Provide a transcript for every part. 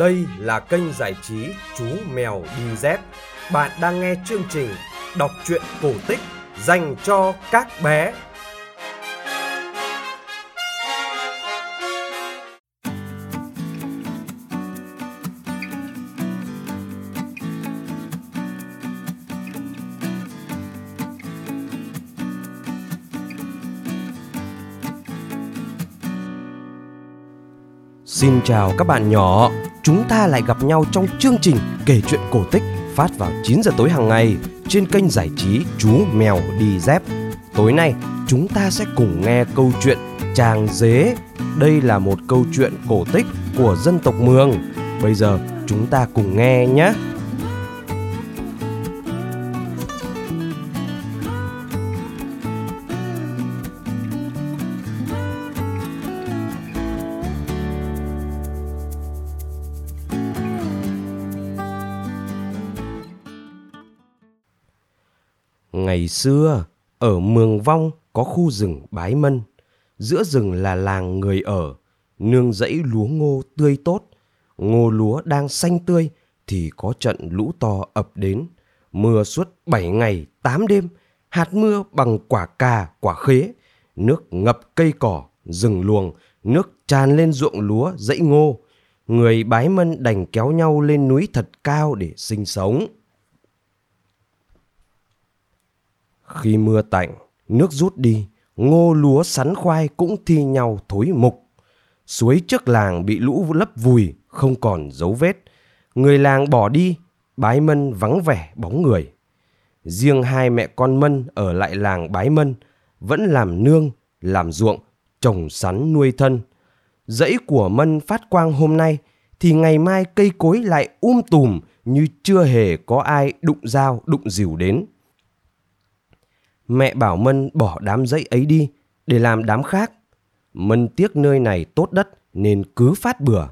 Đây là kênh giải trí Chú Mèo Đi Dép. Bạn đang nghe chương trình đọc truyện cổ tích dành cho các bé. Xin chào các bạn nhỏ, chúng ta lại gặp nhau trong chương trình kể chuyện cổ tích phát vào 9 giờ tối hàng ngày trên kênh giải trí Chú Mèo Đi Dép. Tối nay chúng ta sẽ cùng nghe câu chuyện Chàng Dế. Đây là một câu chuyện cổ tích của dân tộc Mường. Bây giờ chúng ta cùng nghe nhé. Ngày xưa, ở Mường Vong có khu rừng Bái Mân. Giữa rừng là làng người ở, nương dãy lúa ngô tươi tốt. Ngô lúa đang xanh tươi thì có trận lũ to ập đến. Mưa suốt 7 ngày 8 đêm, hạt mưa bằng quả cà, quả khế. Nước ngập cây cỏ, rừng luồng, nước tràn lên ruộng lúa, dãy ngô. Người Bái Mân đành kéo nhau lên núi thật cao để sinh sống. Khi mưa tạnh, nước rút đi, ngô lúa sắn khoai cũng thi nhau thối mục. Suối trước làng bị lũ lấp vùi, không còn dấu vết. Người làng bỏ đi, bái mân vắng vẻ bóng người. Riêng hai mẹ con Mân ở lại làng Bái Mân, vẫn làm nương, làm ruộng, trồng sắn nuôi thân. Dãy của Mân phát quang hôm nay, thì ngày mai cây cối lại um tùm như chưa hề có ai đụng dao đụng dìu đến mẹ bảo Mân bỏ đám dãy ấy đi để làm đám khác. Mân tiếc nơi này tốt đất nên cứ phát bừa.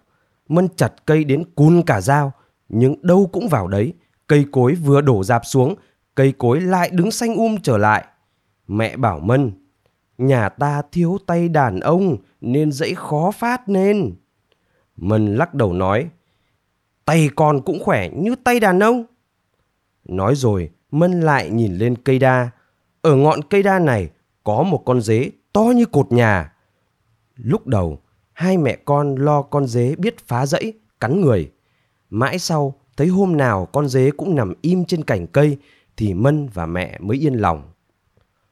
Mân chặt cây đến cun cả dao, nhưng đâu cũng vào đấy. Cây cối vừa đổ dạp xuống, cây cối lại đứng xanh um trở lại. Mẹ bảo Mân, nhà ta thiếu tay đàn ông nên dãy khó phát nên. Mân lắc đầu nói, tay con cũng khỏe như tay đàn ông. Nói rồi, Mân lại nhìn lên cây đa, ở ngọn cây đa này có một con dế to như cột nhà. Lúc đầu, hai mẹ con lo con dế biết phá rẫy, cắn người. Mãi sau, thấy hôm nào con dế cũng nằm im trên cành cây thì Mân và mẹ mới yên lòng.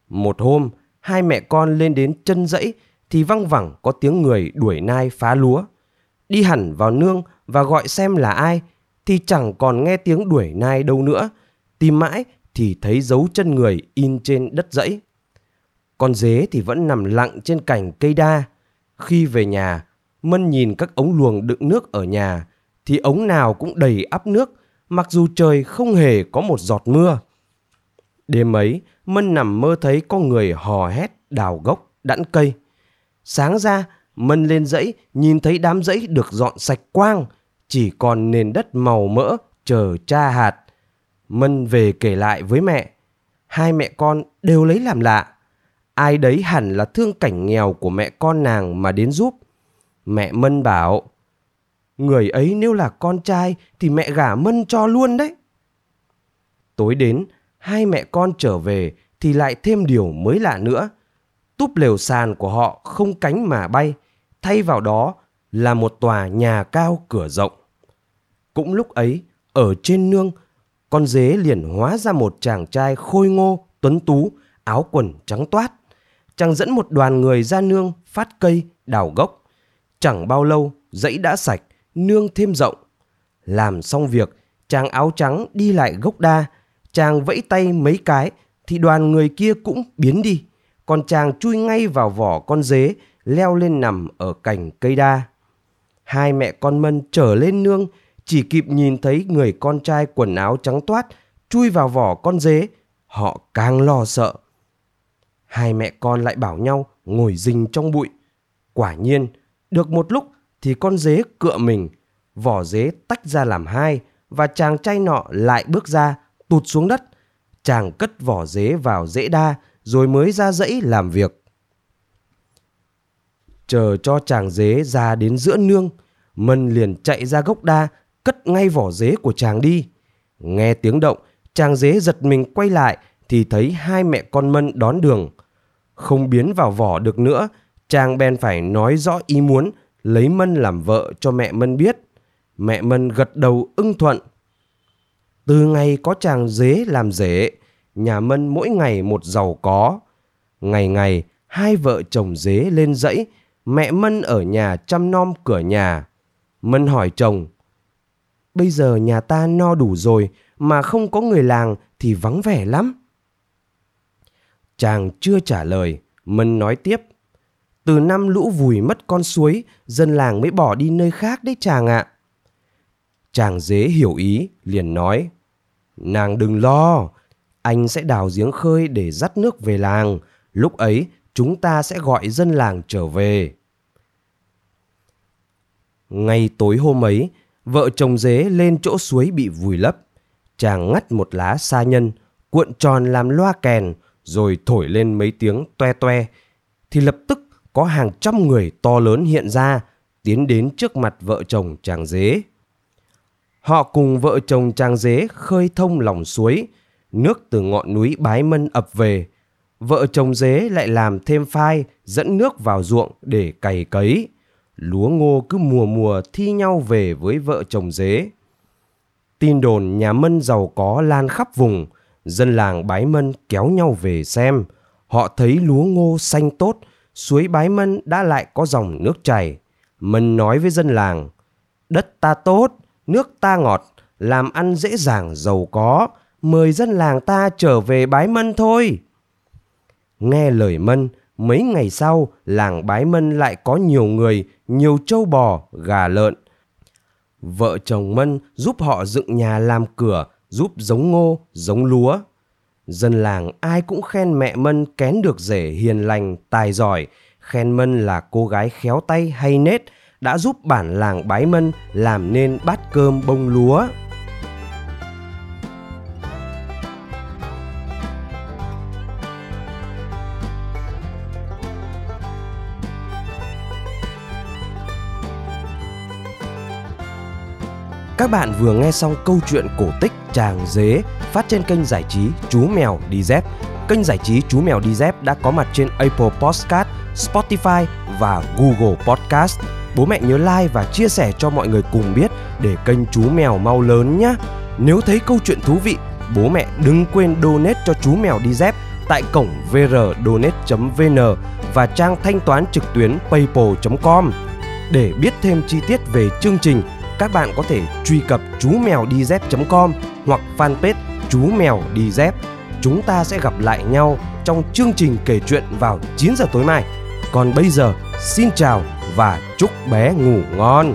Một hôm, hai mẹ con lên đến chân dãy thì văng vẳng có tiếng người đuổi nai phá lúa. Đi hẳn vào nương và gọi xem là ai thì chẳng còn nghe tiếng đuổi nai đâu nữa. Tìm mãi thì thấy dấu chân người in trên đất dãy. Con dế thì vẫn nằm lặng trên cành cây đa. Khi về nhà, Mân nhìn các ống luồng đựng nước ở nhà thì ống nào cũng đầy áp nước mặc dù trời không hề có một giọt mưa. Đêm ấy, Mân nằm mơ thấy có người hò hét đào gốc, đẵn cây. Sáng ra, Mân lên dãy nhìn thấy đám dãy được dọn sạch quang, chỉ còn nền đất màu mỡ chờ cha hạt Mân về kể lại với mẹ. Hai mẹ con đều lấy làm lạ. Ai đấy hẳn là thương cảnh nghèo của mẹ con nàng mà đến giúp. Mẹ Mân bảo, người ấy nếu là con trai thì mẹ gả Mân cho luôn đấy. Tối đến, hai mẹ con trở về thì lại thêm điều mới lạ nữa. Túp lều sàn của họ không cánh mà bay, thay vào đó là một tòa nhà cao cửa rộng. Cũng lúc ấy, ở trên nương con dế liền hóa ra một chàng trai khôi ngô, tuấn tú, áo quần trắng toát. Chàng dẫn một đoàn người ra nương phát cây, đào gốc. Chẳng bao lâu, dãy đã sạch, nương thêm rộng. Làm xong việc, chàng áo trắng đi lại gốc đa. Chàng vẫy tay mấy cái, thì đoàn người kia cũng biến đi. Còn chàng chui ngay vào vỏ con dế, leo lên nằm ở cành cây đa. Hai mẹ con Mân trở lên nương, chỉ kịp nhìn thấy người con trai quần áo trắng toát chui vào vỏ con dế, họ càng lo sợ. Hai mẹ con lại bảo nhau ngồi rình trong bụi. Quả nhiên, được một lúc thì con dế cựa mình, vỏ dế tách ra làm hai và chàng trai nọ lại bước ra, tụt xuống đất. Chàng cất vỏ dế vào dễ đa rồi mới ra dãy làm việc. Chờ cho chàng dế ra đến giữa nương, Mân liền chạy ra gốc đa, cất ngay vỏ dế của chàng đi. Nghe tiếng động, chàng dế giật mình quay lại thì thấy hai mẹ con Mân đón đường. Không biến vào vỏ được nữa, chàng bèn phải nói rõ ý muốn lấy Mân làm vợ cho mẹ Mân biết. Mẹ Mân gật đầu ưng thuận. Từ ngày có chàng dế làm rể, nhà Mân mỗi ngày một giàu có. Ngày ngày, hai vợ chồng dế lên dãy, mẹ Mân ở nhà chăm nom cửa nhà. Mân hỏi chồng, bây giờ nhà ta no đủ rồi mà không có người làng thì vắng vẻ lắm. Chàng chưa trả lời, Mân nói tiếp. Từ năm lũ vùi mất con suối, dân làng mới bỏ đi nơi khác đấy chàng ạ. Chàng dế hiểu ý, liền nói. Nàng đừng lo, anh sẽ đào giếng khơi để dắt nước về làng. Lúc ấy, chúng ta sẽ gọi dân làng trở về. Ngay tối hôm ấy, vợ chồng dế lên chỗ suối bị vùi lấp. Chàng ngắt một lá sa nhân, cuộn tròn làm loa kèn, rồi thổi lên mấy tiếng toe toe, thì lập tức có hàng trăm người to lớn hiện ra, tiến đến trước mặt vợ chồng chàng dế. Họ cùng vợ chồng chàng dế khơi thông lòng suối, nước từ ngọn núi Bái Mân ập về. Vợ chồng dế lại làm thêm phai dẫn nước vào ruộng để cày cấy. Lúa ngô cứ mùa mùa thi nhau về với vợ chồng dế. Tin đồn nhà Mân giàu có lan khắp vùng, dân làng Bái Mân kéo nhau về xem. Họ thấy lúa ngô xanh tốt, suối Bái Mân đã lại có dòng nước chảy. Mân nói với dân làng, đất ta tốt, nước ta ngọt, làm ăn dễ dàng giàu có, mời dân làng ta trở về Bái Mân thôi. Nghe lời Mân, mấy ngày sau làng Bái Mân lại có nhiều người, nhiều trâu bò, gà lợn. Vợ chồng Mân giúp họ dựng nhà làm cửa, giúp giống ngô, giống lúa. Dân làng ai cũng khen mẹ Mân kén được rể hiền lành, tài giỏi, khen Mân là cô gái khéo tay hay nết, đã giúp bản làng Bái Mân làm nên bát cơm bông lúa. Các bạn vừa nghe xong câu chuyện cổ tích Chàng Dế phát trên kênh giải trí Chú Mèo Đi Dép. Kênh giải trí Chú Mèo Đi Dép đã có mặt trên Apple Podcast, Spotify và Google Podcast. Bố mẹ nhớ like và chia sẻ cho mọi người cùng biết để kênh Chú Mèo mau lớn nhé. Nếu thấy câu chuyện thú vị, bố mẹ đừng quên donate cho Chú Mèo Đi Dép tại cổng vrdonate.vn và trang thanh toán trực tuyến paypal.com. Để biết thêm chi tiết về chương trình, các bạn có thể truy cập chú mèo đi dép.com hoặc fanpage chú mèo đi dép. Chúng ta sẽ gặp lại nhau trong chương trình kể chuyện vào 9 giờ tối mai. Còn bây giờ, xin chào và chúc bé ngủ ngon.